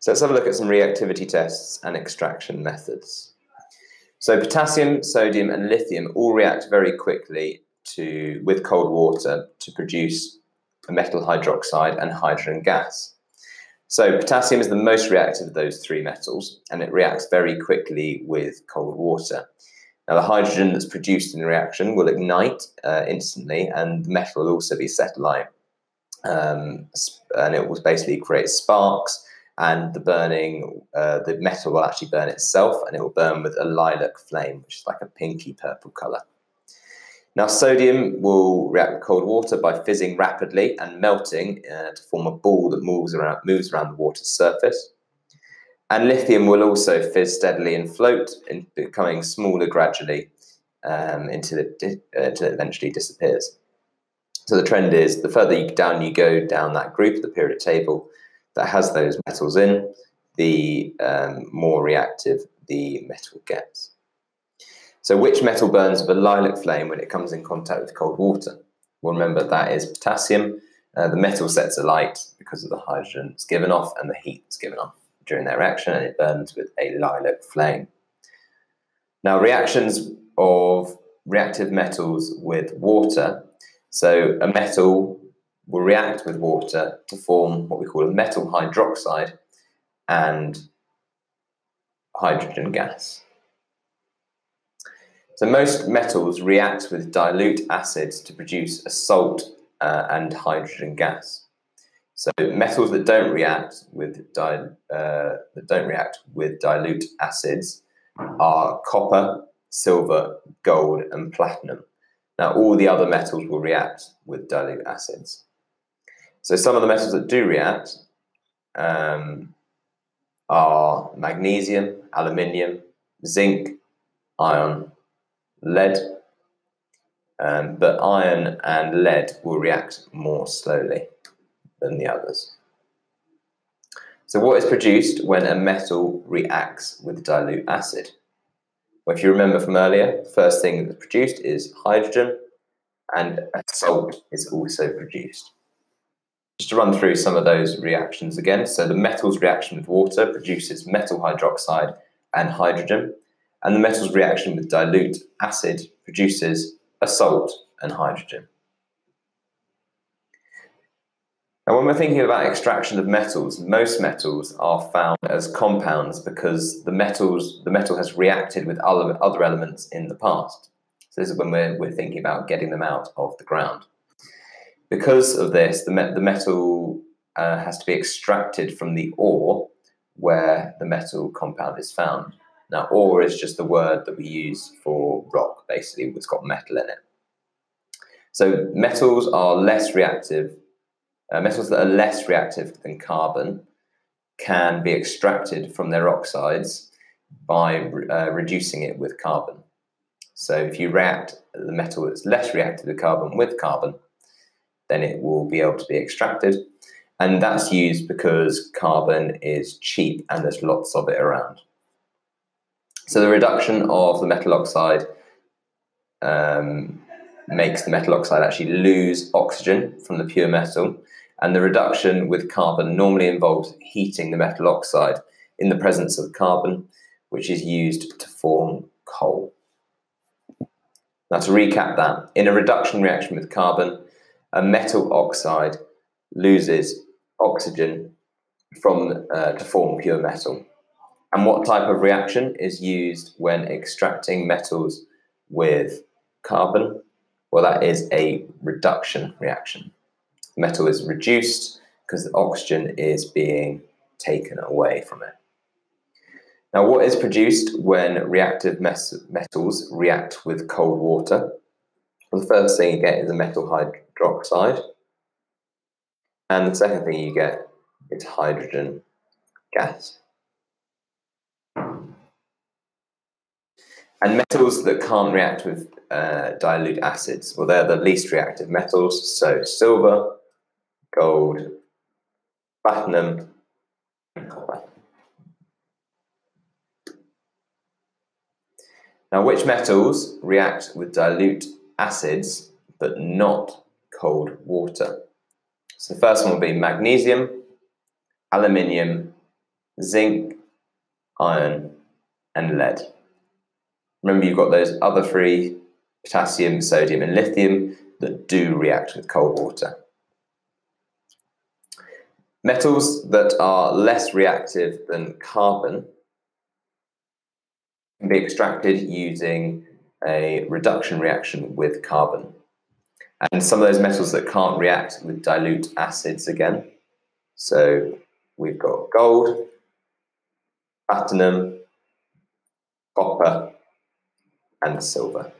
So let's have a look at some reactivity tests and extraction methods. So potassium, sodium, and lithium all react very quickly to with cold water to produce a metal hydroxide and hydrogen gas. So potassium is the most reactive of those three metals, and it reacts very quickly with cold water. Now, the hydrogen that's produced in the reaction will ignite uh, instantly, and the metal will also be set alight. Um, and it will basically create sparks, and the burning, uh, the metal will actually burn itself, and it will burn with a lilac flame, which is like a pinky purple color. Now, sodium will react with cold water by fizzing rapidly and melting uh, to form a ball that moves around, moves around the water's surface. And lithium will also fizz steadily and float, in becoming smaller gradually um, until, it, uh, until it eventually disappears. So the trend is the further down you go down that group, of the periodic table that has those metals in, the um, more reactive the metal gets. So which metal burns with a lilac flame when it comes in contact with cold water? Well, remember that is potassium. Uh, the metal sets alight because of the hydrogen it's given off and the heat it's given off during their reaction and it burns with a lilac flame. Now, reactions of reactive metals with water. So, a metal will react with water to form what we call a metal hydroxide and hydrogen gas. So, most metals react with dilute acids to produce a salt uh, and hydrogen gas. So metals that don't react with di- uh, that don't react with dilute acids are copper, silver, gold, and platinum. Now all the other metals will react with dilute acids. So some of the metals that do react um, are magnesium, aluminium, zinc, iron, lead. Um, but iron and lead will react more slowly than the others. So what is produced when a metal reacts with dilute acid? Well, if you remember from earlier, the first thing that's produced is hydrogen and a salt is also produced. Just to run through some of those reactions again. So the metals reaction with water produces metal hydroxide and hydrogen, and the metals reaction with dilute acid produces a salt and hydrogen. Now, when we're thinking about extraction of metals, most metals are found as compounds because the metals the metal has reacted with other, other elements in the past. So this is when we're, we're thinking about getting them out of the ground. Because of this, the, the metal uh, has to be extracted from the ore where the metal compound is found. Now, ore is just the word that we use for rock, basically, it's got metal in it. So metals are less reactive uh, metals that are less reactive than carbon can be extracted from their oxides by uh, reducing it with carbon. So if you react the metal that's less reactive to carbon with carbon, then it will be able to be extracted. And that's used because carbon is cheap and there's lots of it around. So the reduction of the metal oxide um, makes the metal oxide actually lose oxygen from the pure metal and the reduction with carbon normally involves heating the metal oxide in the presence of carbon, which is used to form coal. Now, to recap that, in a reduction reaction with carbon, a metal oxide loses oxygen from uh, to form pure metal. And what type of reaction is used when extracting metals with carbon? Well, that is a reduction reaction metal is reduced because the oxygen is being taken away from it. Now, what is produced when reactive metals react with cold water? Well, the first thing you get is a metal hydroxide. And the second thing you get is hydrogen gas. And metals that can't react with uh, dilute acids, well, they're the least reactive metals. So silver, gold, platinum, and copper. Now, which metals react with dilute acids but not cold water? So the first one will be magnesium, aluminium, zinc, iron, and lead. Remember, you've got those other three potassium, sodium, and lithium that do react with cold water. Metals that are less reactive than carbon can be extracted using a reduction reaction with carbon. And some of those metals that can't react with dilute acids again. So we've got gold, platinum, copper, and silver.